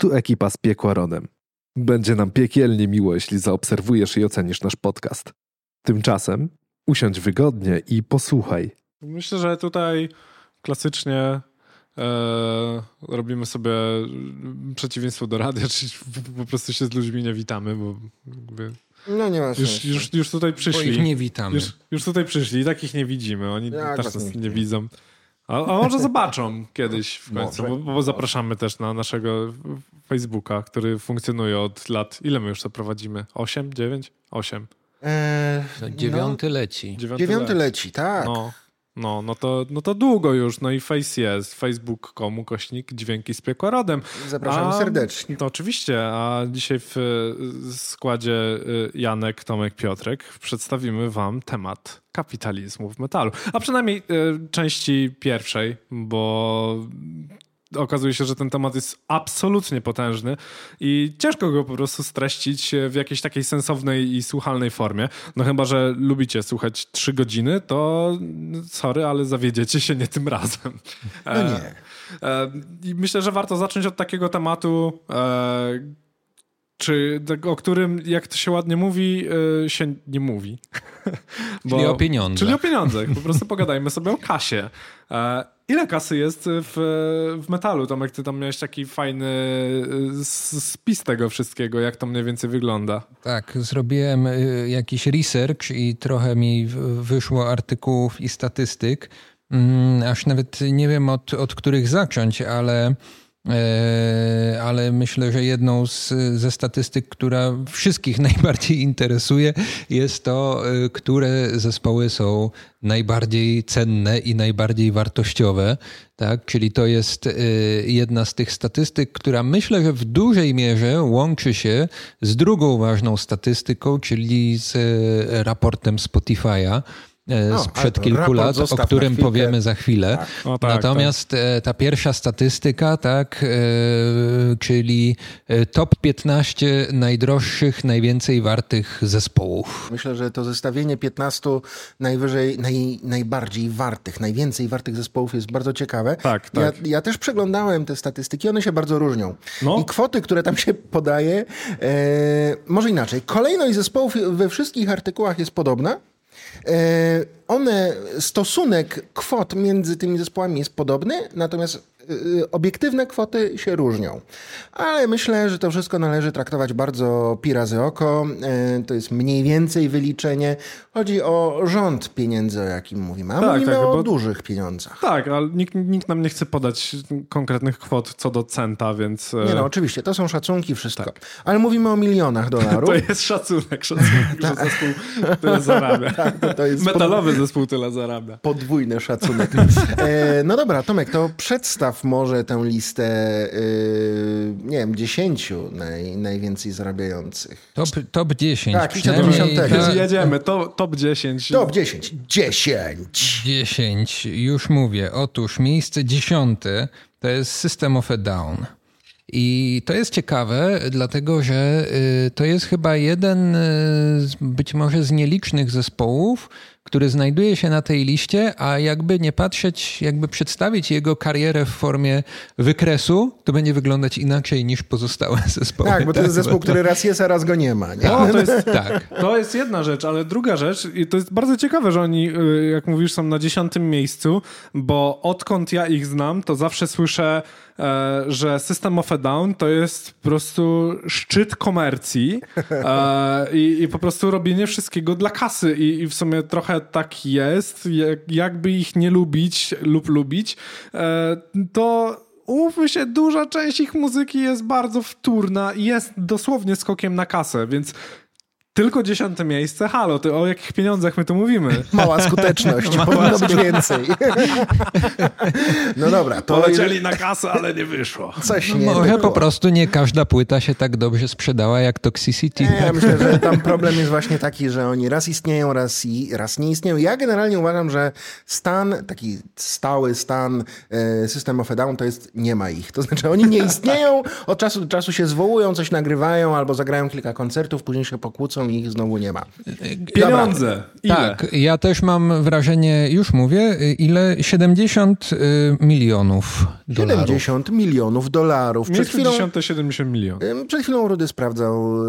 Tu ekipa z Piekła Rodem. Będzie nam piekielnie miło, jeśli zaobserwujesz i ocenisz nasz podcast. Tymczasem usiądź wygodnie i posłuchaj. Myślę, że tutaj klasycznie e, robimy sobie przeciwieństwo do radia, czyli po prostu się z ludźmi nie witamy, bo jakby No nie ma już, sensu. już, już tutaj Bo ich przyszli. nie witamy. Już, już tutaj przyszli i takich nie widzimy. Oni Jak też nas nie nie, widzą. A, a może zobaczą kiedyś w końcu, bo, bo zapraszamy też na naszego Facebooka, który funkcjonuje od lat. Ile my już to prowadzimy? 8, 9? 8. Eee, No, dziewiąty leci. no, dziewiąty leci, tak. No, no, no, to, no to długo już. No i Face jest. Facebook.com kośnik dźwięki z piekła rodem. Zapraszamy A- serdecznie. To oczywiście, a dzisiaj w y, składzie y, Janek, Tomek, Piotrek przedstawimy wam temat kapitalizmu w metalu. A przynajmniej y, części pierwszej, bo okazuje się, że ten temat jest absolutnie potężny i ciężko go po prostu streścić w jakiejś takiej sensownej i słuchalnej formie. No chyba, że lubicie słuchać trzy godziny, to sorry, ale zawiedziecie się nie tym razem. No E, nie. E, I myślę, że warto zacząć od takiego tematu, e, czy tego, o którym, jak to się ładnie mówi, e, się nie mówi. Czyli o pieniądzach. Czyli o pieniądzach. Po prostu pogadajmy sobie o kasie. Ile kasy jest w, w metalu? Tomek, ty tam miałeś taki fajny s- spis tego wszystkiego, jak to mniej więcej wygląda. Tak, zrobiłem y, jakiś research i trochę mi wyszło artykułów i statystyk. Mm, Aż nawet nie wiem od, od których zacząć, ale, ale myślę, że jedną z, ze statystyk, która wszystkich najbardziej interesuje, jest to, y, które zespoły są najbardziej cenne i najbardziej wartościowe. Tak? Czyli to jest y, jedna z tych statystyk, która myślę, że w dużej mierze łączy się z drugą ważną statystyką, czyli z raportem Spotify'a sprzed to kilku lat, o którym powiemy za chwilę. O, tak, Natomiast e, ta pierwsza statystyka, tak, e, czyli e, top 15 najdroższych, najwięcej wartych zespołów. Myślę, że to zestawienie 15 najwyżej, naj, najbardziej wartych, najwięcej wartych zespołów jest bardzo ciekawe. Tak, tak. Ja, ja też przeglądałem te statystyki, one się bardzo różnią. No. I kwoty, które tam się podaje, e, może inaczej. Kolejność zespołów we wszystkich artykułach jest podobna. E, one, stosunek kwot między tymi zespołami jest podobny, natomiast obiektywne kwoty się różnią. Ale myślę, że to wszystko należy traktować bardzo pi razy oko. E, To jest mniej więcej wyliczenie. Chodzi o rząd pieniędzy, o jakim mówimy. A Tak, mówimy tak, o bo- dużych pieniądzach. Tak, ale nikt, nikt nam nie chce podać konkretnych kwot co do centa, więc... e, Nie no, oczywiście, to są szacunki, wszystko. Ale mówimy o milionach dolarów. To jest szacunek, szacunek, że zespół tyle zarabia. Tak, to, to jest pod- Metalowy zespół tyle zarabia. podwójny szacunek. E, no dobra, Tomek, to przedstaw może tę listę, e, nie wiem, dziesięciu naj, najwięcej zarabiających. Top, top 10. Tak, przynajmniej ta- jedziemy, to, top 10. Top 10. 10. 10, już mówię. Otóż miejsce dziesiąte to jest System of a Down. I to jest ciekawe, dlatego że y, to jest chyba jeden y, z, być może z nielicznych zespołów, który znajduje się na tej liście, a jakby nie patrzeć, jakby przedstawić jego karierę w formie wykresu, to będzie wyglądać inaczej niż pozostałe zespoły. Tak, bo to jest zespół, który raz jest, a raz go nie ma. Nie? No, to jest, Tak. to jest jedna rzecz, ale druga rzecz, i to jest bardzo ciekawe, że oni, y, jak mówisz, są na dziesiątym miejscu, bo odkąd ja ich znam, to zawsze słyszę, e, że System of a Down to jest po prostu szczyt komercji e, i, i po prostu robienie wszystkiego dla kasy i, i w sumie trochę tak jest, jak, jakby ich nie lubić lub lubić, e, to umówmy się, duża część ich muzyki jest bardzo wtórna i jest dosłownie skokiem na kasę, więc tylko dziesiąte miejsce. Halo, ty o jakich pieniądzach my tu mówimy? Mała skuteczność, powinno być więcej. no dobra, to Polecieli na kasę, ale nie wyszło. coś nie Może było. po prostu nie każda płyta się tak dobrze sprzedała jak Toxicity. Nie, ja myślę, że tam problem jest właśnie taki, że oni raz istnieją, raz, i, raz nie istnieją. Ja generalnie uważam, że stan, taki stały stan e, System of a Down to jest nie ma ich. To znaczy oni nie istnieją, od czasu do czasu się zwołują, coś nagrywają albo zagrają kilka koncertów, później się pokłócą potem ich znowu nie ma. Pieniądze. Ile? Tak, ja też mam wrażenie, już mówię, ile? 70 y, milionów dolarów. 70 milionów dolarów. Przed chwilą, 10 70 milionów. przed chwilą Rudy sprawdzał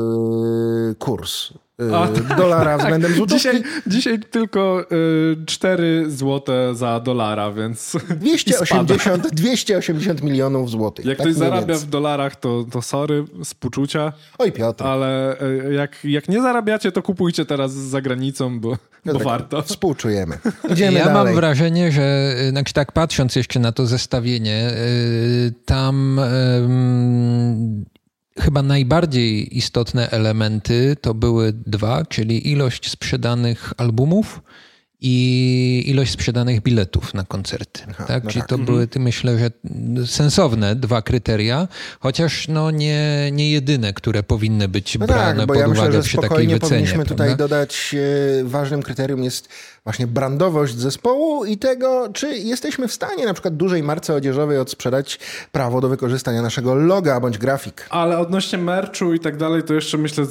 y, kurs A, tak, dolara względem złotówki. Dzisiaj, dzisiaj tylko y, 4 złote za dolara, więc... i spada. 280, 280 milionów złotych. Jak tak ktoś zarabia więcej. w dolarach, to, to sorry, współczucia, Oj Piotr, ale y, jak, jak nie zarabiacie, to kupujcie teraz za granicą, bo, bo Piotrek, warto. Współczujemy. Idziemy ja dalej. mam wrażenie, że y, znaczy tak patrząc jeszcze na to zestawienie, y, tam ym, chyba najbardziej istotne elementy to były dwa, czyli ilość sprzedanych albumów i ilość sprzedanych biletów na koncerty. tak? no Czyli tak. to były, ty myślę, że sensowne dwa kryteria, chociaż no nie, nie jedyne, które powinny być No brane tak, bo pod ja uwagę myślę, że przy takiej spokojnie wycenie. powinniśmy tutaj prawda? dodać, e, ważnym kryterium jest właśnie brandowość zespołu i tego, czy jesteśmy w stanie na przykład dużej marce odzieżowej odsprzedać prawo do wykorzystania naszego loga bądź grafik. Ale odnośnie merchu i tak dalej, to jeszcze myślę,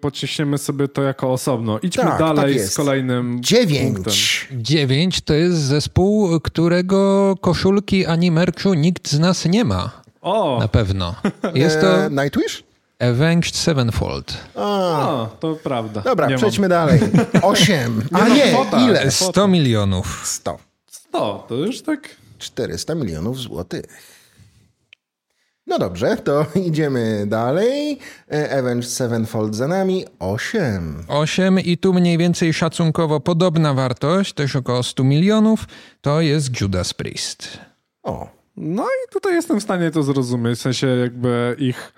pociśniemy sobie to jako osobno. Idźmy Tak, dalej tak z kolejnym punktem. Dziewięć. Dziewięć to jest zespół, którego koszulki ani merchu nikt z nas nie ma. O, Na pewno. Jest to E, Nightwish? Avenged Sevenfold. A, o, to prawda. dobra, Nie przejdźmy dalej. Osiem. A mam nie, kwota. ile? 100 milionów. Sto. Mam. No, to już tak... 400 milionów złotych. No dobrze, to idziemy dalej. E, Avenged Sevenfold za nami. Osiem. 8 i tu mniej więcej szacunkowo podobna wartość, też około 100 milionów, to jest Judas Priest. O, No i tutaj jestem w stanie to zrozumieć, w sensie jakby ich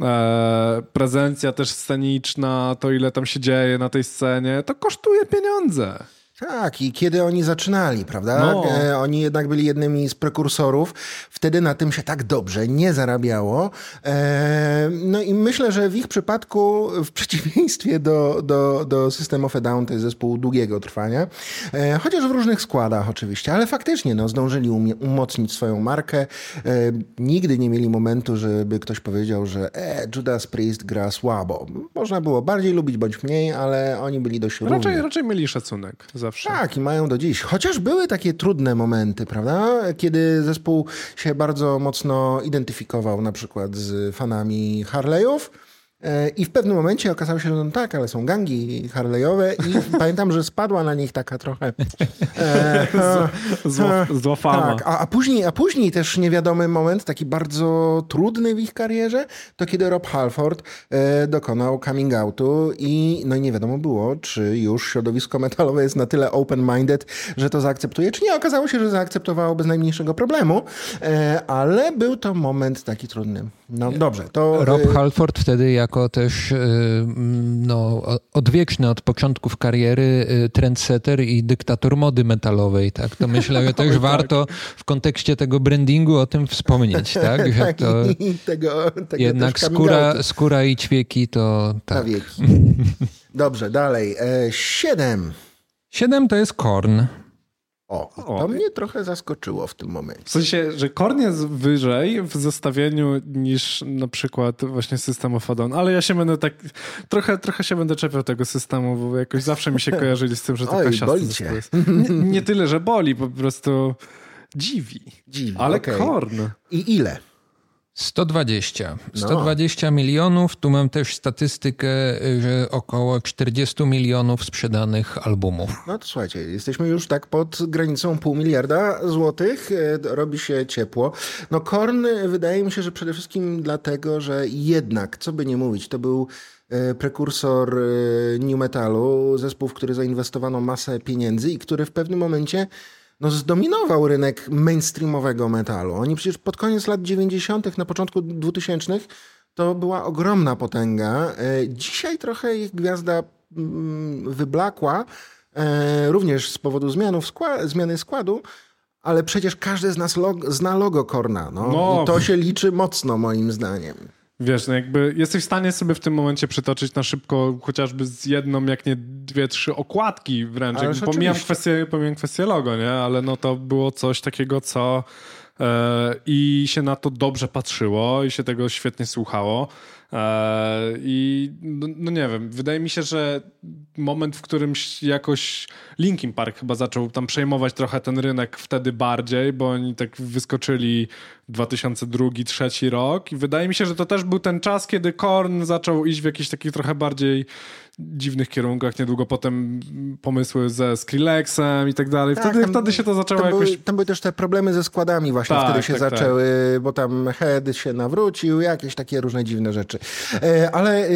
e, prezencja też sceniczna, to ile tam się dzieje na tej scenie, to kosztuje pieniądze. Tak, i kiedy oni zaczynali, prawda? No. E, oni jednak byli jednymi z prekursorów. Wtedy na tym się tak dobrze nie zarabiało. E, no i myślę, że w ich przypadku, w przeciwieństwie do, do, do System of a Down, to jest zespół długiego trwania, e, chociaż w różnych składach oczywiście, ale faktycznie no, zdążyli umie- umocnić swoją markę. E, nigdy nie mieli momentu, żeby ktoś powiedział, że e, Judas Priest gra słabo. Można było bardziej lubić bądź mniej, ale oni byli dość równi. Raczej, raczej mieli szacunek zawsze. Tak, i mają do dziś. Chociaż były takie trudne momenty, prawda? Kiedy zespół się bardzo mocno identyfikował na przykład z fanami Harley'ów. E, I w pewnym momencie okazało się, że no tak, ale są gangi Harley'owe i pamiętam, że spadła na nich taka trochę e, Zła, zła fama. tak, a, a, później, a później też niewiadomy moment, taki bardzo trudny w ich karierze, to kiedy Rob Halford e, dokonał coming outu i no i nie wiadomo było, czy już środowisko metalowe jest na tyle open-minded, że to zaakceptuje, czy nie. Okazało się, że zaakceptowało bez najmniejszego problemu, e, ale był to moment taki trudny. No dobrze, to... Rob e, Halford wtedy jako też y, mm, no, odwieczny od początków kariery y, trendsetter i dyktator mody metalowej. Tak? To myślę, że też warto w kontekście tego brandingu o tym wspomnieć. Tak? Że tak, to i tego, tego jednak skóra, skóra i ćwieki to Na tak. wieki. Dobrze, dalej. E, siedem. Siedem to jest Korn. O, O. to mnie trochę zaskoczyło w tym momencie. W sensie, że Korn jest wyżej w zestawieniu niż na przykład właśnie system of ale ja się będę tak, trochę, trochę się będę czepiał tego systemu, bo jakoś zawsze mi się kojarzyli z tym, że to Oj, boli cię. Nie, nie tyle, że boli, po prostu dziwi. Dziwi, Ale okej. Korn. I ile? 120. No. 120 milionów. Tu mam też statystykę, że około 40 milionów sprzedanych albumów. No to słuchajcie, jesteśmy już tak pod granicą pół miliarda złotych. E, Robi się ciepło. No Korn e, wydaje mi się, że przede wszystkim dlatego, że jednak, co by nie mówić, to był e, prekursor new metalu, zespół, w który zainwestowano masę pieniędzy i który w pewnym momencie no, zdominował rynek mainstreamowego metalu. Oni przecież pod koniec lat 90., na początku 2000 to była ogromna potęga. E, Dzisiaj trochę ich gwiazda mm, wyblakła, e, również z powodu skła- zmiany składu, ale przecież każdy z nas log- zna logo Korna. No, No. I to się liczy mocno, moim zdaniem. Wiesz, no jakby jesteś w stanie sobie w tym momencie przytoczyć na szybko chociażby z jedną, jak nie dwie, trzy okładki wręcz. Pomijam, kwestię, pomijam kwestię logo, nie? Ale no to było coś takiego, co e, i się na to dobrze patrzyło i się tego świetnie słuchało. E, I no, no, nie wiem, wydaje mi się, że moment, w którym jakoś Linkin Park chyba zaczął tam przejmować trochę ten rynek wtedy bardziej, bo oni tak wyskoczyli 2002-2003 rok i wydaje mi się, że to też był ten czas, kiedy Korn zaczął iść w jakiś taki trochę bardziej dziwnych kierunkach, niedługo potem pomysły ze Skrillexem i tak dalej. Wtedy, tak, tam, wtedy się to zaczęło tam jakoś... Były, tam były też te problemy ze składami właśnie tak, wtedy się tak, tak. zaczęły, tak. bo tam Head się nawrócił, jakieś takie różne dziwne rzeczy. E, ale,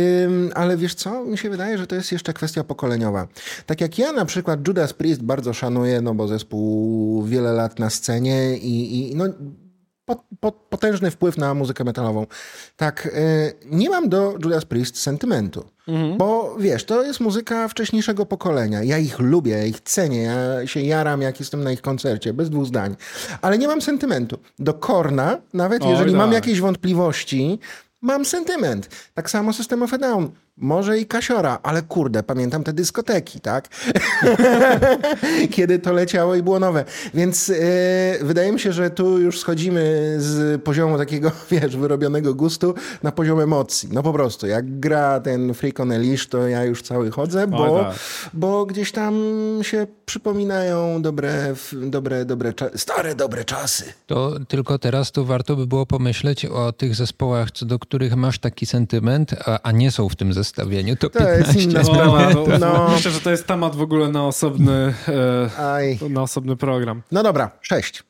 ale wiesz co? Mi się wydaje, że to jest jeszcze kwestia pokoleniowa. Tak jak ja na przykład Judas Priest bardzo szanuję, no bo zespół wiele lat na scenie i, i no potężny wpływ na muzykę metalową. Tak, e, nie mam do Judas Priest sentymentu. Mhm. Bo wiesz, to jest muzyka wcześniejszego pokolenia. Ja ich lubię, ja ich cenię, ja się jaram, jak jestem na ich koncercie, bez dwóch zdań. Ale nie mam sentymentu. Do Korna, nawet jeżeli mam jakieś wątpliwości, mam sentyment. Tak samo System of a Down. Może i Kasiora, ale kurde, pamiętam te dyskoteki, tak? Kiedy to leciało i było nowe. Więc yy, wydaje mi się, że tu już schodzimy z poziomu takiego, wiesz, wyrobionego gustu na poziom emocji. No po prostu, jak gra ten Freak on a Leash, to ja już cały chodzę, bo, tak. bo gdzieś tam się przypominają dobre, dobre, dobre, stare, dobre czasy. To tylko teraz to warto by było pomyśleć o tych zespołach, co do których masz taki sentyment, a, a nie są w tym zespole zestawieniu to, to 15. jest inna sprawa. No, no. Myślę, że to jest temat w ogóle na osobny, e, na osobny program. No dobra, sześć.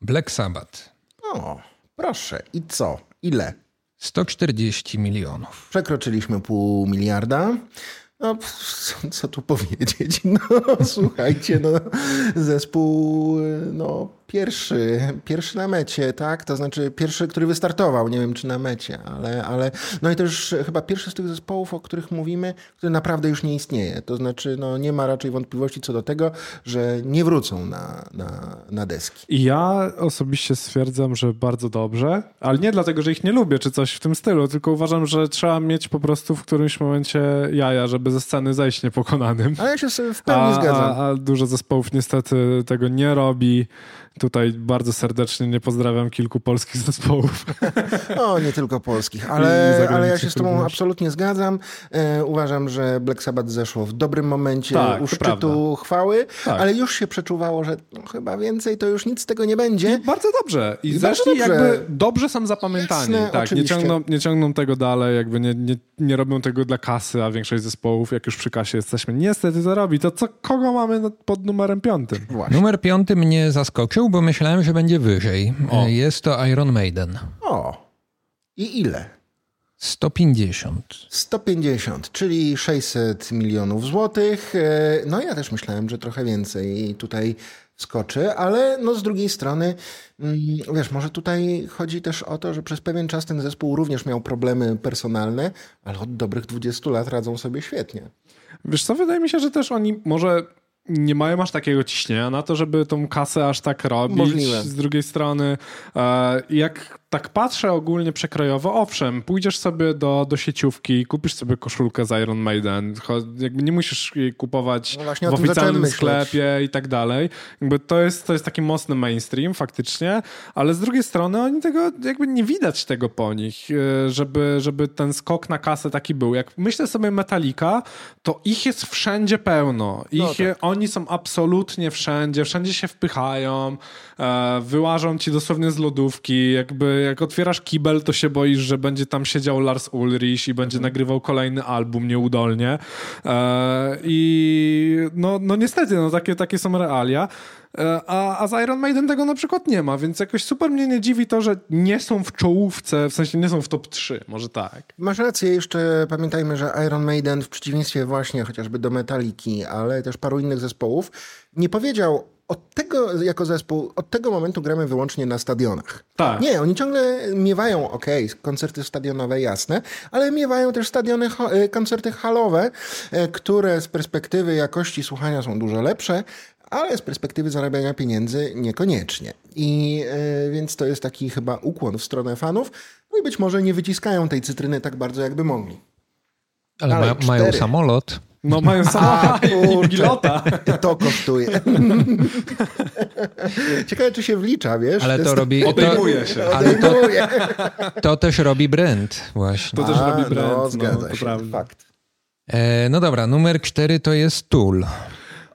Black Sabbath. O, proszę. I co? Ile? 140 milionów. Przekroczyliśmy pół miliarda. No, co tu powiedzieć? No, słuchajcie, no, zespół, no, pierwszy, pierwszy na mecie, tak? To znaczy pierwszy, który wystartował, nie wiem czy na mecie, ale, ale no i też chyba pierwszy z tych zespołów, o których mówimy, który naprawdę już nie istnieje. To znaczy, no, nie ma raczej wątpliwości co do tego, że nie wrócą na, na, na deski. I ja osobiście stwierdzam, że bardzo dobrze, ale nie dlatego, że ich nie lubię, czy coś w tym stylu, tylko uważam, że trzeba mieć po prostu w którymś momencie jaja, żeby ze sceny zejść niepokonanym. Ale ja się w pełni a, zgadzam. A, a dużo zespołów niestety tego nie robi. Tutaj bardzo serdecznie nie pozdrawiam kilku polskich zespołów. O, nie tylko polskich, ale, ale ja się z tobą absolutnie zgadzam. E, uważam, że Black Sabbath zeszło w dobrym momencie tak, u szczytu chwały, tak. ale już się przeczuwało, że no, chyba więcej to już nic z tego nie będzie. I bardzo dobrze. I, I zeszli dobrze. jakby dobrze są zapamiętani. Jasne, tak, nie ciągną, nie ciągną tego dalej, jakby nie, nie, nie robią tego dla kasy, a większość zespołów, jak już przy kasie jesteśmy, niestety to robi. To co, kogo mamy pod numerem piątym? Właśnie. Numer piąty mnie zaskoczył, bo myślałem, że będzie wyżej. O. Jest to Iron Maiden. O. I ile? 150. 150, czyli 600 milionów złotych. E, no ja też myślałem, że trochę więcej tutaj skoczy, ale no z drugiej strony, mm, wiesz, może tutaj chodzi też o to, że przez pewien czas ten zespół również miał problemy personalne, ale od dobrych 20 lat radzą sobie świetnie. Wiesz co, wydaje mi się, że też oni może nie mają aż takiego ciśnienia na to, żeby tą kasę aż tak robić. Możliwe. Z drugiej strony, e, jak tak patrzę ogólnie przekrojowo, owszem, pójdziesz sobie do, do sieciówki, kupisz sobie koszulkę z Iron Maiden, jakby nie musisz jej kupować no w oficjalnym sklepie i tak dalej. Jakby to jest, to jest taki mocny mainstream faktycznie, ale z drugiej strony oni tego, jakby nie widać tego po nich, e, żeby, żeby ten skok na kasę taki był. Jak myślę sobie Metallica, to ich jest wszędzie pełno. Ich, no tak. Oni są absolutnie wszędzie, wszędzie się wpychają, e, wyłażą ci dosłownie z lodówki, jakby jak otwierasz kibel, to się boisz, że będzie tam siedział Lars Ulrich i będzie nagrywał kolejny album nieudolnie. E, I no, no niestety, no takie, takie są realia. E, a, a z Iron Maiden tego na przykład nie ma, więc jakoś super mnie nie dziwi to, że nie są w czołówce, w sensie nie są w top 3, może tak. Masz rację, jeszcze pamiętajmy, że Iron Maiden w przeciwieństwie właśnie chociażby do Metaliki, ale też paru innych zespołów, nie powiedział od tego, jako zespół, od tego momentu gramy wyłącznie na stadionach. Tak. Nie, oni ciągle miewają, ok, koncerty stadionowe, jasne, ale miewają też stadiony, e, koncerty halowe, e, które z perspektywy jakości słuchania są dużo lepsze, ale z perspektywy zarabiania pieniędzy niekoniecznie. I yy, więc to jest taki chyba ukłon w stronę fanów, no i być może nie wyciskają tej cytryny tak bardzo, jakby mogli. Ale ma, mają samolot. No mają samochód i pilota. To kosztuje. Ciekawe, czy się wlicza, wiesz? Ale to robi... To, Odejmuje się. ale to, to też robi Brent właśnie. To też A, robi brand. No, No, zgadza to się, prawda. fakt. E, no dobra, numer cztery to jest Tool.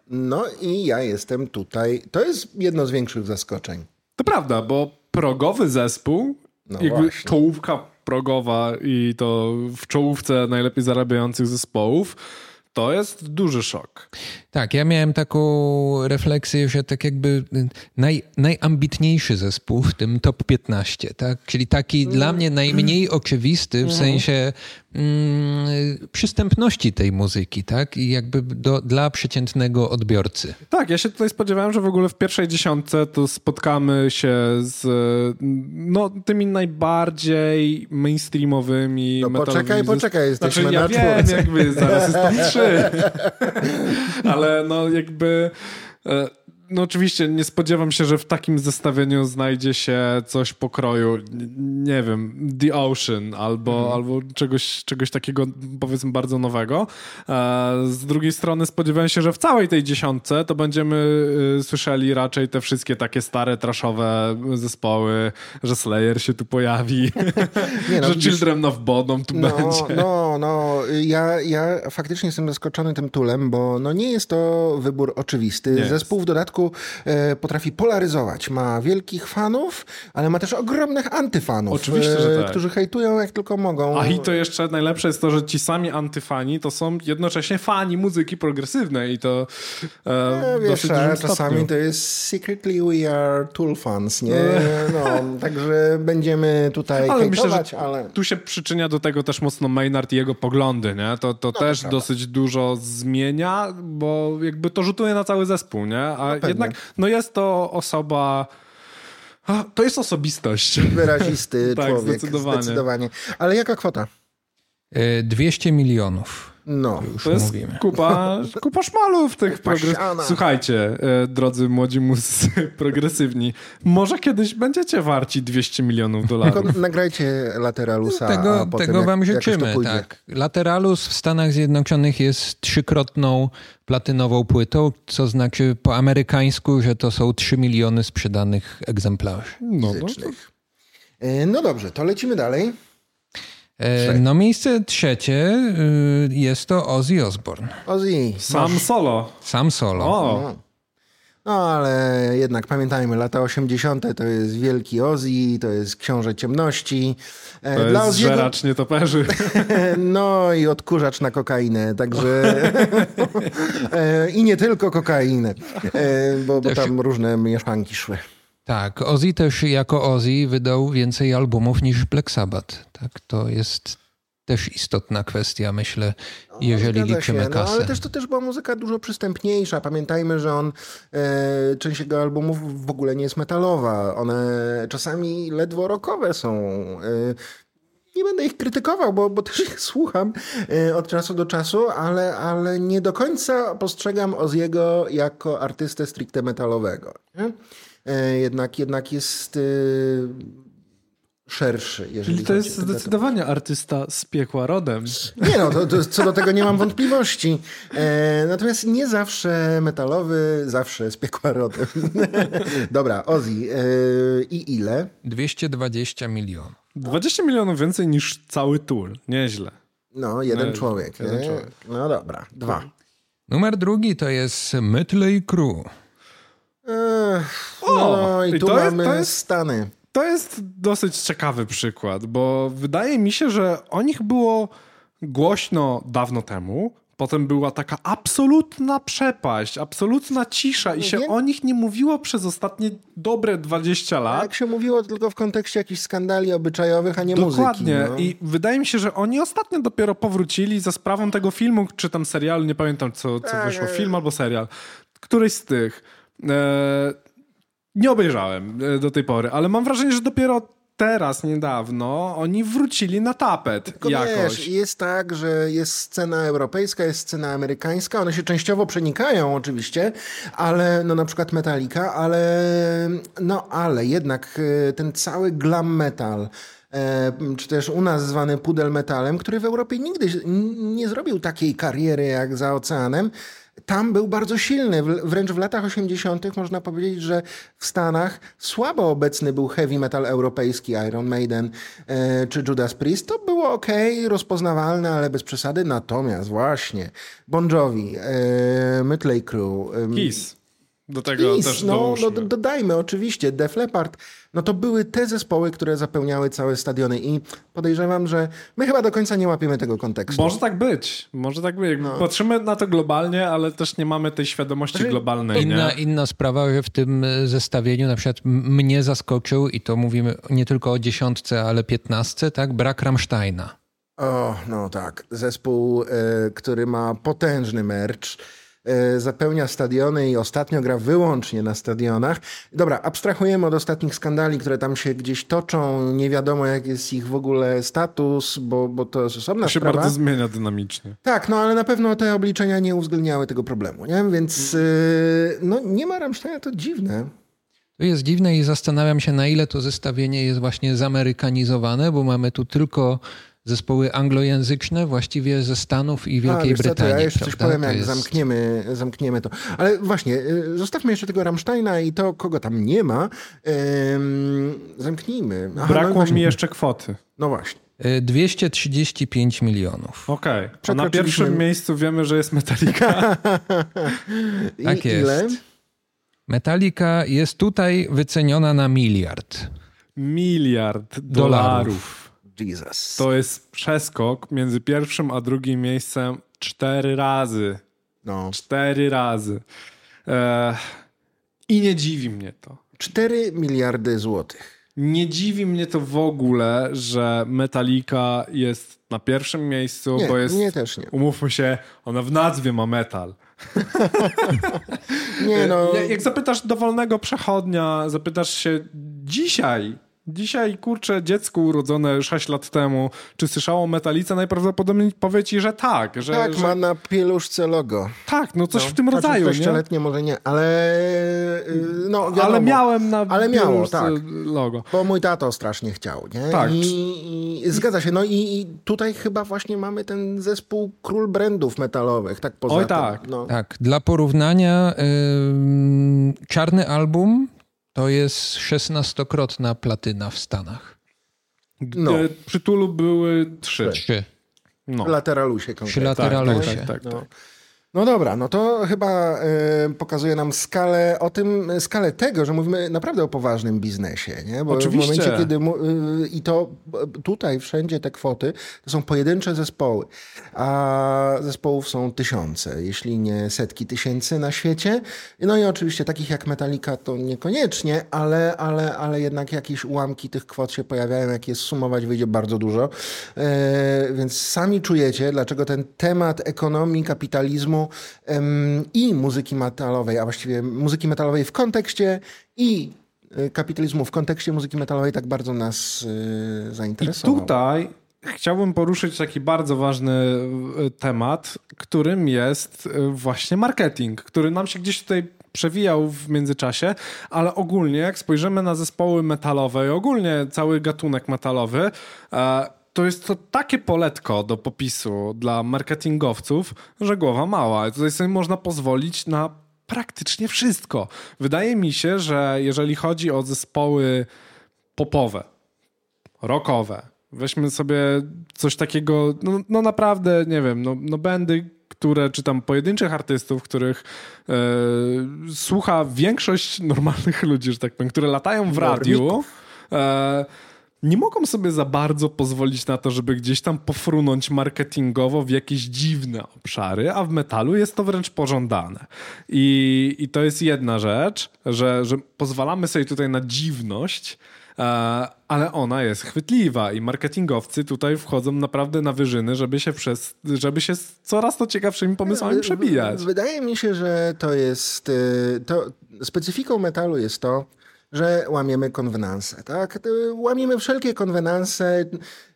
No i ja jestem tutaj. To jest jedno z większych zaskoczeń. To prawda, bo progowy zespół, No jakby właśnie. czołówka progowa i to w czołówce najlepiej zarabiających zespołów, to jest duży szok. Tak, ja miałem taką refleksję, że tak jakby naj, najambitniejszy zespół w tym top 15, tak? Czyli taki dla mnie najmniej oczywisty w sensie mm, przystępności tej muzyki, tak? I jakby do, dla przeciętnego odbiorcy. Tak, ja się tutaj spodziewałem, że w ogóle w pierwszej dziesiątce to spotkamy się z no, tymi najbardziej mainstreamowymi No metalowymi poczekaj, zes- poczekaj, jesteśmy znaczy, ja na wiem, czwórce. jakby zaraz jest tam trzy. Ale no jakby... e, No oczywiście nie spodziewam się, że w takim zestawieniu znajdzie się coś pokroju, nie wiem, The Ocean albo, Mhm. albo czegoś, czegoś takiego powiedzmy bardzo nowego. E, Z drugiej strony spodziewałem się, że w całej tej dziesiątce to będziemy y, słyszeli raczej te wszystkie takie stare, traszowe zespoły, że Slayer się tu pojawi, Nie, no, że Children of Bodom tu No, będzie. no, no. Ja, ja faktycznie jestem zaskoczony tym tulem, bo no nie jest to wybór oczywisty. Nie Zespół w dodatku e, potrafi polaryzować. Ma wielkich fanów, ale ma też ogromnych antyfanów, Oczywiście, że tak. którzy hejtują jak tylko mogą. A i to jeszcze najlepsze jest to, że ci sami antyfani to są jednocześnie fani muzyki progresywnej i to e, E, w Wiesz, dosyć a czasami to jest secretly we are Tool fans, nie? No, także będziemy tutaj Ale myślę, hejtować, że ale... tu się przyczynia do tego też mocno Maynard i jego poglądy, nie? To, to też prawda. dosyć dużo zmienia, bo jakby to rzutuje na cały zespół, nie? A pewnie. jednak no jest to osoba... To jest osobistość. Wyrazisty Tak, człowiek, zdecydowanie. zdecydowanie. Ale jaka kwota? E, 200 milionów, No, już To jest mówimy. kupa, kupa szmalów tych progres... Słuchajcie, e, drodzy młodzi muzycy progresywni, może kiedyś będziecie warci 200 milionów dolarów. tylko nagrajcie Lateralusa, a Tego, potem tego jak, wam życzymy, tak. Lateralus w Stanach Zjednoczonych jest trzykrotną platynową płytą, co znaczy po amerykańsku, że to są 3 miliony sprzedanych egzemplarzy. No, no, to. E, No dobrze, to lecimy dalej. E, no miejsce trzecie y, jest to Ozzy Osbourne. Ozzy. sam solo. Sam solo. O, No. no ale jednak pamiętajmy, lata 80. to jest wielki Ozzy, to jest Książę Ciemności. E, to Dla jest Ozzy'ego- żeracz nietoperzy. No i odkurzacz na kokainę, także e, i nie tylko kokainę, bo, bo tam różne mieszanki szły. Tak, Ozzy też jako Ozzy wydał więcej albumów niż Black Sabbath. Tak, to jest też istotna kwestia, myślę, jeżeli Zgadza liczymy się, kasę. No, ale też to też była muzyka dużo przystępniejsza. Pamiętajmy, że on e, część jego albumów w ogóle nie jest metalowa. One czasami ledwo rockowe są. E, nie będę ich krytykował, bo, bo też ich słucham e, od czasu do czasu, ale, ale nie do końca postrzegam Oziego jako artystę stricte metalowego. Nie? E, jednak, jednak jest e, szerszy. Jeżeli Czyli to jest o to. zdecydowanie artysta z piekła rodem. Nie no, to, to, co do tego nie mam wątpliwości. E, natomiast nie zawsze metalowy, zawsze z piekła rodem. Dobra, Ozzy. E, I ile? 220 milionów. 20 milionów więcej niż cały Tool. Nieźle. No, jeden No, człowiek. jeden nie? człowiek. No dobra, dwa. Numer drugi to jest Mötley Crüe. Ech, O, no i i tu to jest- mamy to jest- Stany. To jest dosyć ciekawy przykład, bo wydaje mi się, że o nich było głośno dawno temu. Potem była taka absolutna przepaść, absolutna cisza i się o nich nie mówiło przez ostatnie dobre 20 A lat. jak się mówiło tylko w kontekście jakichś skandali obyczajowych, a nie Dokładnie. muzyki. No. I wydaje mi się, że oni ostatnio dopiero powrócili za sprawą tego filmu, czy tam serialu, nie pamiętam co, co Tak, wyszło, e. film albo serial. Któryś z tych. E, nie obejrzałem e, do tej pory, ale mam wrażenie, że dopiero teraz, niedawno, oni wrócili na tapet Tylko jakoś. wiesz, jest tak, że jest scena europejska, jest scena amerykańska, one się częściowo przenikają oczywiście, ale no na przykład Metallica, ale no ale jednak e, ten cały glam metal, czy też u nas zwany pudel metalem, który w Europie nigdy nie zrobił takiej kariery jak za oceanem, tam był bardzo silny. Wręcz w latach 80. można powiedzieć, że w Stanach słabo obecny był heavy metal europejski, Iron Maiden e, czy Judas Priest. To było ok, rozpoznawalne, ale bez przesady. Natomiast właśnie Bon Jovi, e, Mötley Crue... E, Kiss. Do tego Kiss, też no, no, dodajmy oczywiście, Def Leppard, no to były te zespoły, które zapełniały całe stadiony i podejrzewam, że my chyba do końca nie łapiemy tego kontekstu. Może tak być, może tak być. No. Patrzymy na to globalnie, ale też nie mamy tej świadomości znaczy, globalnej. Inna, nie? inna sprawa, że w tym zestawieniu na przykład mnie zaskoczył i to mówimy nie tylko o dziesiątce, ale piętnastce, tak? Brak Rammsteina. O, no tak. Zespół, y, który ma potężny merch zapełnia stadiony i ostatnio gra wyłącznie na stadionach. Dobra, abstrahujemy od ostatnich skandali, które tam się gdzieś toczą. Nie wiadomo, jak jest ich w ogóle status, bo, bo to jest osobna to się sprawa. bardzo zmienia dynamicznie. Tak, no ale na pewno te obliczenia nie uwzględniały tego problemu, nie? Więc yy, no nie ma Rammsteina, to dziwne. To jest dziwne i zastanawiam się, na ile to zestawienie jest właśnie zamerykanizowane, bo mamy tu tylko zespoły anglojęzyczne właściwie ze Stanów i Wielkiej A, Brytanii. Co, ja jeszcze coś powiem, jak jest... zamkniemy, zamkniemy to. Ale właśnie, y, zostawmy jeszcze tego Rammsteina i to, kogo tam nie ma. zamknijmy. Aha, Brakło no mi jeszcze kwoty. No właśnie. 235 y, milionów. Okej. Okay. Na pierwszym miejscu wiemy, że jest Metallica. tak jest. Ile? Metallica jest tutaj wyceniona na miliard. Miliard dolarów. dolarów. Jesus. To jest przeskok między pierwszym a drugim miejscem cztery razy. No. Cztery razy. E, I nie dziwi mnie to. Cztery miliardy złotych. Nie dziwi mnie to w ogóle, że Metallica jest na pierwszym miejscu, nie, bo jest. Nie, też nie. Umówmy się, ona w nazwie ma metal. nie no. Jak zapytasz dowolnego przechodnia, zapytasz się dzisiaj, Dzisiaj, kurczę, dziecko urodzone 6 lat temu, czy słyszało Metalice? Najprawdopodobniej powie ci, że tak. Że, tak, że... ma na pieluszce logo. Tak, no coś no, w tym znaczy rodzaju, nie? może nie, ale y, no wiadomo, Ale miałem na ale miało, tak. logo. Bo mój tato strasznie chciał, nie? Tak. I, i zgadza się, no i, i, tutaj chyba właśnie mamy ten zespół król brandów metalowych, tak poza Oj, tym. tak. No. Tak, dla porównania yy, czarny album to jest szesnastokrotna platyna w Stanach. No. Przy Tulu były trzy. Trzy. No. Lateralusie konkretnie. Przy lateralusie. Tak, tak, tak, tak, no. Dobra, no to chyba y, pokazuje nam skalę o tym, skalę tego, że mówimy naprawdę o poważnym biznesie, nie? Bo Oczywiście. w momencie, kiedy y, i to tutaj wszędzie te kwoty to są pojedyncze zespoły, a zespołów są tysiące, jeśli nie setki tysięcy na świecie. No i oczywiście takich jak Metallica to niekoniecznie, ale, ale, ale jednak jakieś ułamki tych kwot się pojawiają, jak je sumować wyjdzie bardzo dużo. Y, więc sami czujecie, dlaczego ten temat ekonomii, kapitalizmu i muzyki metalowej, a właściwie muzyki metalowej w kontekście i e, kapitalizmu w kontekście muzyki metalowej tak bardzo nas e, zainteresował. I tutaj chciałbym poruszyć taki bardzo ważny e, temat, którym jest właśnie marketing, który nam się gdzieś tutaj przewijał w międzyczasie, ale ogólnie jak spojrzymy na zespoły metalowe i ogólnie cały gatunek metalowy, to jest to takie poletko do popisu dla marketingowców, że głowa mała. Tutaj sobie można pozwolić na praktycznie wszystko. Wydaje mi się, że jeżeli chodzi o zespoły popowe, rockowe, weźmy sobie coś takiego, no, no naprawdę, nie wiem, no, no bandy, które, czy tam pojedynczych artystów, których e, słucha większość normalnych ludzi, że tak powiem, które latają w radiu. E, nie mogą sobie za bardzo pozwolić na to, żeby gdzieś tam pofrunąć marketingowo w jakieś dziwne obszary, a w metalu jest to wręcz pożądane. I, i to jest jedna rzecz, że, że pozwalamy sobie tutaj na dziwność, e, ale ona jest chwytliwa i marketingowcy tutaj wchodzą naprawdę na wyżyny, żeby się, przez, żeby się z coraz to ciekawszymi pomysłami przebijać. Wydaje mi się, że to jest, y, to specyfiką metalu jest to, że łamiemy konwenanse, tak? Łamiemy wszelkie konwenanse,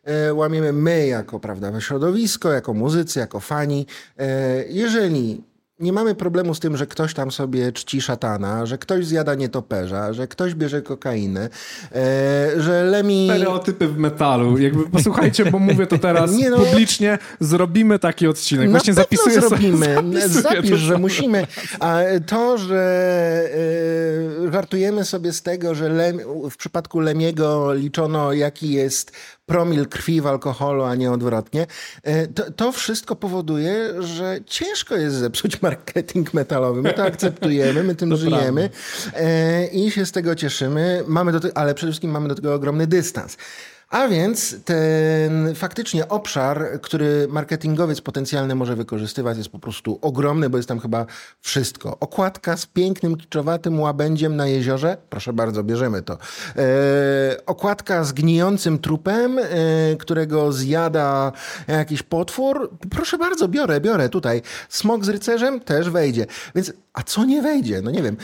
e, łamiemy my jako, prawda, środowisko, jako muzycy, jako fani. E, jeżeli nie mamy problemu z tym, że ktoś tam sobie czci szatana, że ktoś zjada nietoperza, że ktoś bierze kokainę, e, że Lemi... Stereotypy w metalu. Jakby, posłuchajcie, bo mówię to teraz nie no, publicznie, zrobimy taki odcinek. Właśnie zapisuję zrobimy. Sobie, Zapisz, że musimy. A to, że e, żartujemy sobie z tego, że Lem, w przypadku Lemiego liczono, jaki jest promil krwi w alkoholu, a nie odwrotnie. E, to, to, wszystko powoduje, że ciężko jest zepsuć marketing metalowy. My to akceptujemy, my tym żyjemy e, i się z tego cieszymy. Mamy do tego, ale przede wszystkim mamy do tego ogromny dystans. A więc ten faktycznie obszar, który marketingowiec potencjalny może wykorzystywać, jest po prostu ogromny, bo jest tam chyba wszystko. Okładka z pięknym, kiczowatym łabędziem na jeziorze. Proszę bardzo, bierzemy to. E, okładka z gnijącym trupem, e, którego zjada jakiś potwór. Proszę bardzo, biorę, biorę tutaj. Smok z rycerzem też wejdzie. Więc, a co nie wejdzie? No nie wiem.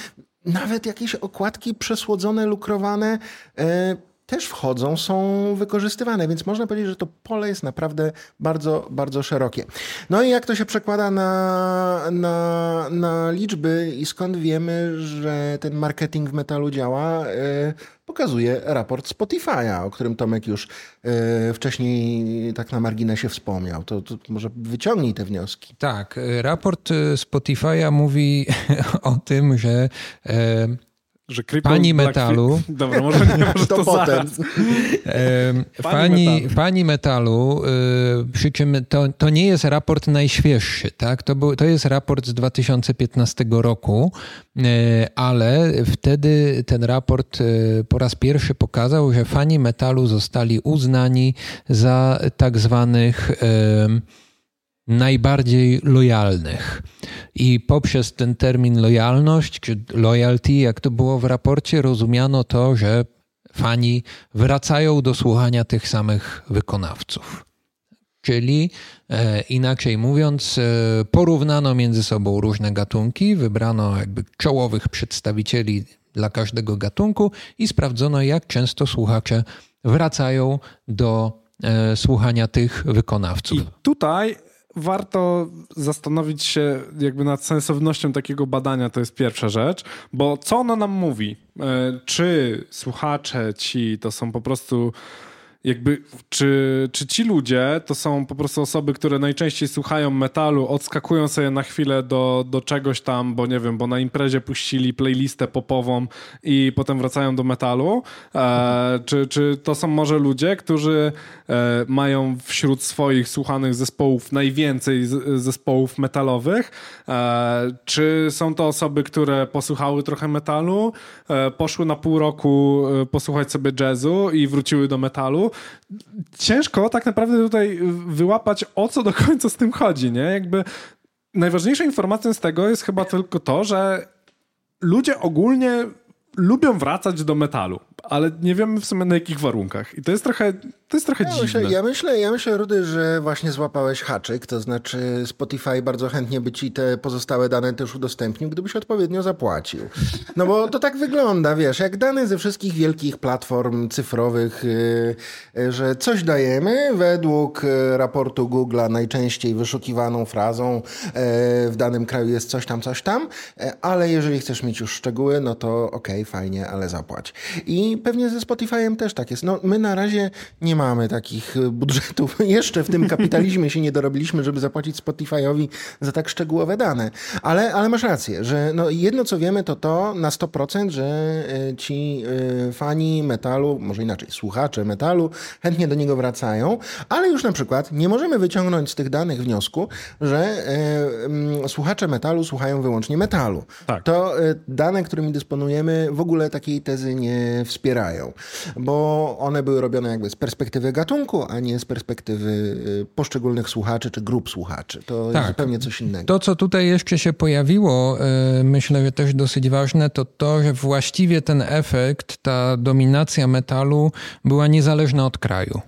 Nawet jakieś okładki przesłodzone, lukrowane. E, też wchodzą, są wykorzystywane, więc można powiedzieć, że to pole jest naprawdę bardzo, bardzo szerokie. No i jak to się przekłada na, na, na liczby i skąd wiemy, że ten marketing w metalu działa, e, pokazuje raport Spotify'a, o którym Tomek już e, wcześniej tak na marginesie wspomniał. To, to może wyciągnij te wnioski. Tak, raport Spotify'a mówi o tym, że że pani metalu. Dobra, może nie, może to, to potem. pani, pani, pani metalu, y, przy czym to, to nie jest raport najświeższy, tak? To, był, to jest raport z 2015 roku, y, ale wtedy ten raport y, po raz pierwszy pokazał, że fani metalu zostali uznani za tak zwanych najbardziej lojalnych. I poprzez ten termin lojalność, czy loyalty, jak to było w raporcie, rozumiano to, że fani wracają do słuchania tych samych wykonawców. Czyli e, inaczej mówiąc, e, porównano między sobą różne gatunki, wybrano jakby czołowych przedstawicieli dla każdego gatunku i sprawdzono, jak często słuchacze wracają do e, słuchania tych wykonawców. I tutaj warto zastanowić się jakby nad sensownością takiego badania, to jest pierwsza rzecz, bo co ono nam mówi? E, czy słuchacze ci to są po prostu jakby, czy, czy ci ludzie to są po prostu osoby, które najczęściej słuchają metalu, odskakują sobie na chwilę do, do czegoś tam, bo nie wiem, bo na imprezie puścili playlistę popową i potem wracają do metalu? E, czy, czy to są może ludzie, którzy e, mają wśród swoich słuchanych zespołów najwięcej z, zespołów metalowych? E, czy są to osoby, które posłuchały trochę metalu, e, poszły na pół roku e, posłuchać sobie jazzu i wróciły do metalu? Ciężko tak naprawdę tutaj wyłapać, o co do końca z tym chodzi, nie? Jakby najważniejszą informacją z tego jest chyba tylko to, że ludzie ogólnie lubią wracać do metalu, ale nie wiemy w sumie na jakich warunkach. I to jest trochę to jest trochę ja dziwne. Myślę, ja, myślę, ja myślę, Rudy, że właśnie złapałeś haczyk, to znaczy Spotify bardzo chętnie by ci te pozostałe dane też udostępnił, gdybyś odpowiednio zapłacił. No bo to tak wygląda, wiesz, jak dane ze wszystkich wielkich platform cyfrowych, yy, że coś dajemy według y, raportu Google'a najczęściej wyszukiwaną frazą w danym kraju jest coś tam, coś tam, ale jeżeli chcesz mieć już szczegóły, no to okej, okay, fajnie, ale zapłać. I pewnie ze Spotify'em też tak jest. No my na razie nie nie mamy takich e, budżetów. Jeszcze w tym kapitalizmie się nie dorobiliśmy, żeby zapłacić Spotify'owi za tak szczegółowe dane. Ale, ale masz rację, że no jedno co wiemy to to na 100%, że e, ci e, fani metalu, może inaczej, słuchacze metalu chętnie do niego wracają, ale już na przykład nie możemy wyciągnąć z tych danych wniosku, że słuchacze metalu słuchają wyłącznie metalu. Tak. To dane, którymi dysponujemy, w ogóle takiej tezy nie wspierają, bo one były robione jakby z perspektywy perspektywy gatunku, a nie z perspektywy y, poszczególnych słuchaczy czy grup słuchaczy. To tak. jest zupełnie coś innego. To, co tutaj jeszcze się pojawiło, y, myślę, że też dosyć ważne, to to, że właściwie ten efekt, ta dominacja metalu była niezależna od kraju.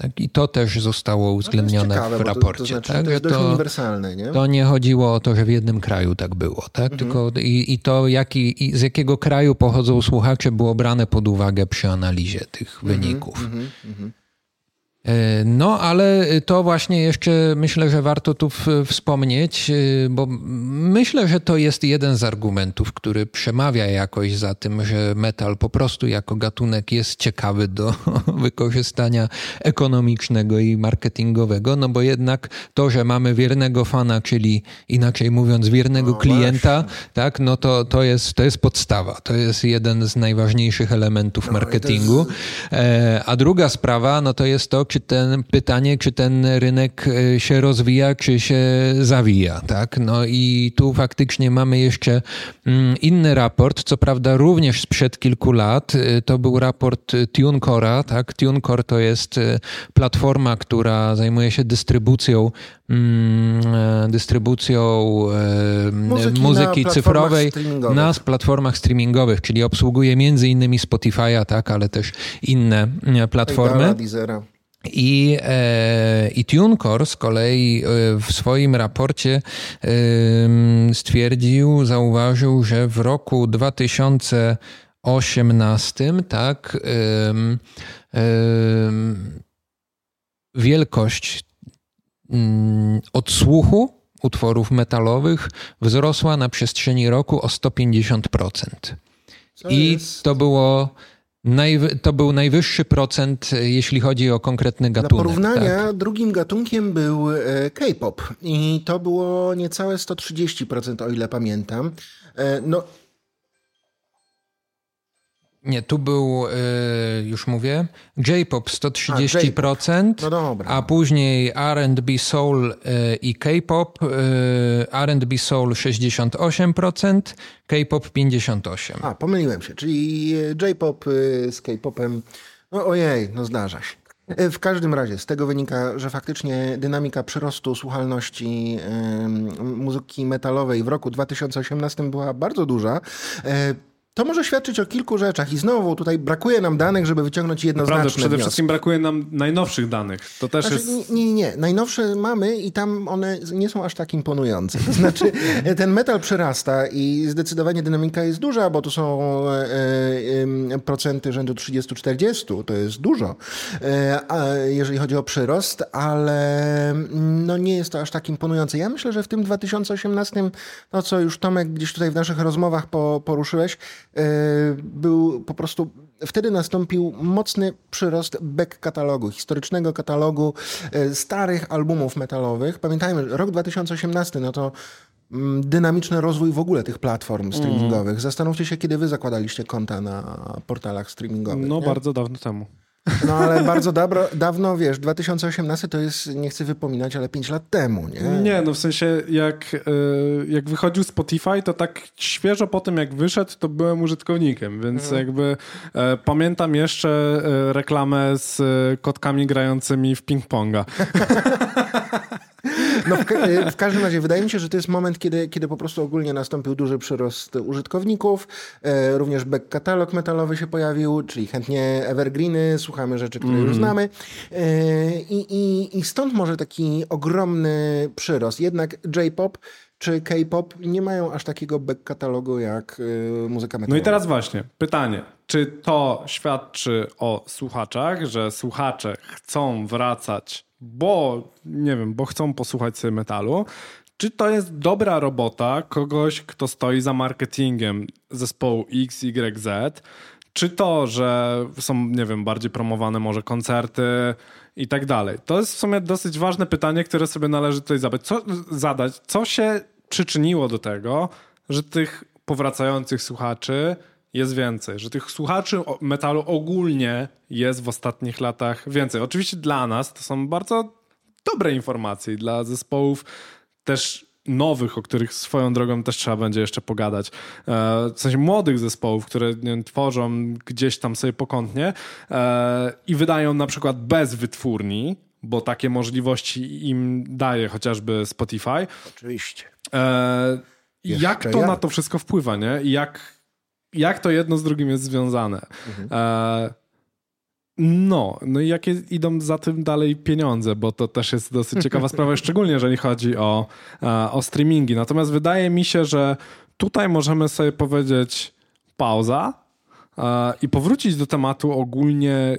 Tak, I to też zostało no uwzględnione ciekawe, w raporcie. To, to, znaczy, tak? to jest to, uniwersalne, nie? To nie chodziło o to, że w jednym kraju tak było, tak? Mhm. Tylko i, i to, jaki, i z jakiego kraju pochodzą słuchacze, było brane pod uwagę przy analizie tych mhm, wyników. Mhm, mhm. No, ale to właśnie jeszcze myślę, że warto tu wspomnieć, e, bo myślę, że to jest jeden z argumentów, który przemawia jakoś za tym, że metal po prostu jako gatunek jest ciekawy do wykorzystania ekonomicznego i marketingowego, no bo jednak to, że mamy wiernego fana, czyli inaczej mówiąc wiernego no klienta, tak, no to, to, jest, to jest podstawa, to jest jeden z najważniejszych elementów no, marketingu. E, a druga sprawa, no to jest to, czy ten pytanie, czy ten rynek e, się rozwija, czy się zawija, tak? No i tu faktycznie mamy jeszcze mm, inny raport, co prawda również sprzed kilku lat. E, to był raport TuneCore'a, tak? TuneCore to jest e, platforma, która zajmuje się dystrybucją mm, dystrybucją muzyki, muzyki na cyfrowej na platformach streamingowych, czyli obsługuje między innymi Spotify'a, tak, ale też inne platformy. I, e, I TuneCore z kolei e, w swoim raporcie e, stwierdził, zauważył, że w roku 2018 tak, e, wielkość mm, odsłuchu utworów metalowych wzrosła na przestrzeni roku o 150%. I to było to był najwyższy procent, e, jeśli chodzi o konkretny gatunek. Dla porównania, tak? drugim gatunkiem był e, K-pop i to było niecałe 130%, o ile pamiętam. E, no, nie, tu był, y, już mówię, J-pop 130%, a, no a później R&B Soul y, i K-pop, y, R&B Soul 68%, K-pop 58%. A, pomyliłem się, czyli J-pop z K-popem, no ojej, no zdarza się. W każdym razie z tego wynika, że faktycznie dynamika przyrostu słuchalności muzyki metalowej w roku 2018 była bardzo duża. To może świadczyć o kilku rzeczach i znowu tutaj brakuje nam danych, żeby wyciągnąć jednoznaczne Prawda, przede wnioski. wszystkim brakuje nam najnowszych danych. To też znaczy, jest... Nie, nie, nie. Najnowsze mamy i tam one nie są aż tak imponujące. To znaczy ten metal przyrasta i zdecydowanie dynamika jest duża, bo tu są e, e, procenty rzędu 30-40, to jest dużo, e, jeżeli chodzi o przyrost, ale no nie jest to aż tak imponujące. Ja myślę, że w tym 2018, no co już Tomek gdzieś tutaj w naszych rozmowach po, poruszyłeś, był po prostu wtedy nastąpił mocny przyrost back katalogu, historycznego katalogu e, starych albumów metalowych. Pamiętajmy, rok 2018 no to mm, dynamiczny rozwój w ogóle tych platform streamingowych. Mm. Zastanówcie się, kiedy wy zakładaliście konta na portalach streamingowych. No, nie? bardzo dawno temu. No ale bardzo dobro, dawno, wiesz, 2018 to jest, nie chcę wypominać, ale 5 lat temu, nie? Nie, no w sensie jak, e, jak wychodził Spotify, to tak świeżo po tym jak wyszedł, to byłem użytkownikiem, więc mhm. jakby e, pamiętam jeszcze e, reklamę z kotkami grającymi w ping-ponga. No w, w, każdym razie wydaje mi się, że to jest moment, kiedy, kiedy po prostu ogólnie nastąpił duży przyrost użytkowników. E, również back katalog metalowy się pojawił, czyli chętnie evergreeny, słuchamy rzeczy, które mm. już znamy. E, i, i, I stąd może taki ogromny przyrost. Jednak J-pop czy K-pop nie mają aż takiego back katalogu jak y, muzyka metalowa. No i teraz właśnie pytanie. Czy to świadczy o słuchaczach, że słuchacze chcą wracać bo, nie wiem, bo chcą posłuchać sobie metalu, czy to jest dobra robota kogoś, kto stoi za marketingiem zespołu X, Y, Z, czy to, że są, nie wiem, bardziej promowane może koncerty i tak dalej. To jest w sumie dosyć ważne pytanie, które sobie należy tutaj zadać. Co, zadać, co się przyczyniło do tego, że tych powracających słuchaczy jest więcej, że tych słuchaczy metalu ogólnie jest w ostatnich latach więcej. Oczywiście dla nas to są bardzo dobre informacje dla zespołów też nowych, o których swoją drogą też trzeba będzie jeszcze pogadać. E, w sensie młodych zespołów, które wiem, tworzą gdzieś tam sobie pokątnie e, i wydają na przykład bez wytwórni, bo takie możliwości im daje chociażby Spotify. Oczywiście. E, jak to na to wszystko wpływa, nie? I jak jak to jedno z drugim jest związane. Mhm. E, no, no i jakie idą za tym dalej pieniądze, bo to też jest dosyć ciekawa sprawa, szczególnie jeżeli chodzi o, e, o streamingi. Natomiast wydaje mi się, że tutaj możemy sobie powiedzieć pauza e, i powrócić do tematu ogólnie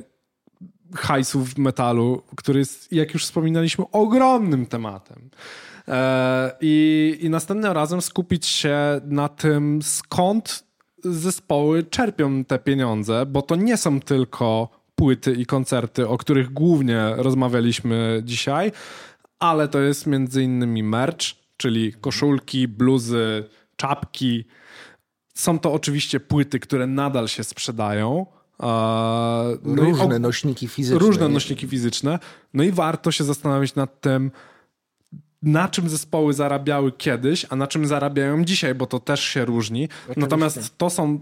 hajsu w metalu, który jest, jak już wspominaliśmy, ogromnym tematem. E, I, I następnym razem skupić się na tym, skąd zespoły czerpią te pieniądze, bo to nie są tylko płyty i koncerty, o których głównie rozmawialiśmy dzisiaj, ale to jest między innymi merch, czyli koszulki, bluzy, czapki. Są to oczywiście płyty, które nadal się sprzedają. No różne nośniki fizyczne. Różne nośniki fizyczne. No i warto się zastanowić nad tym, na czym zespoły zarabiały kiedyś, a na czym zarabiają dzisiaj, bo to też się różni. Oczywiście. Natomiast to są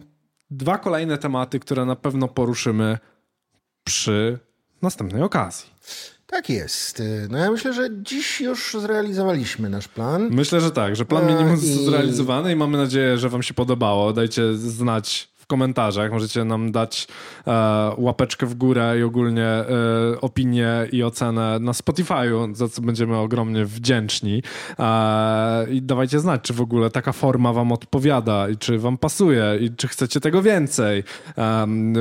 dwa kolejne tematy, które na pewno poruszymy przy następnej okazji. Tak jest. No ja myślę, że dziś już zrealizowaliśmy nasz plan. Myślę, że tak, że plan minimum jest I... zrealizowany i mamy nadzieję, że wam się podobało. Dajcie znać komentarzach. Możecie nam dać e, łapeczkę w górę i ogólnie e, opinię i ocenę na Spotify'u, za co będziemy ogromnie wdzięczni. E, I dawajcie znać, czy w ogóle taka forma wam odpowiada i czy wam pasuje i czy chcecie tego więcej.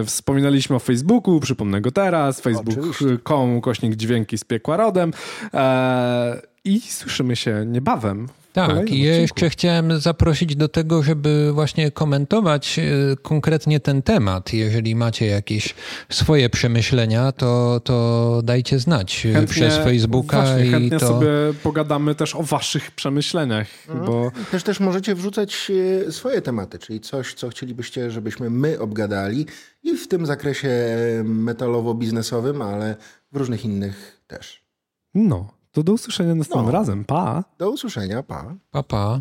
wspominaliśmy o Facebooku, przypomnę go teraz, facebook.com kośnik dźwięki z piekła rodem e, i słyszymy się niebawem tak, i ja jeszcze chciałem zaprosić do tego, żeby właśnie komentować e, konkretnie ten temat. Jeżeli macie jakieś swoje przemyślenia, to, to dajcie znać e, chętnie, przez Facebooka. Właśnie, i chętnie to... sobie pogadamy też o waszych przemyśleniach. Mhm. Bo... Też, też możecie wrzucać e, swoje tematy, czyli coś, co chcielibyście, żebyśmy my obgadali i w tym zakresie metalowo-biznesowym, ale w różnych innych też. No. To do usłyszenia następnym no. razem. Pa. Do usłyszenia. Pa. Pa, pa.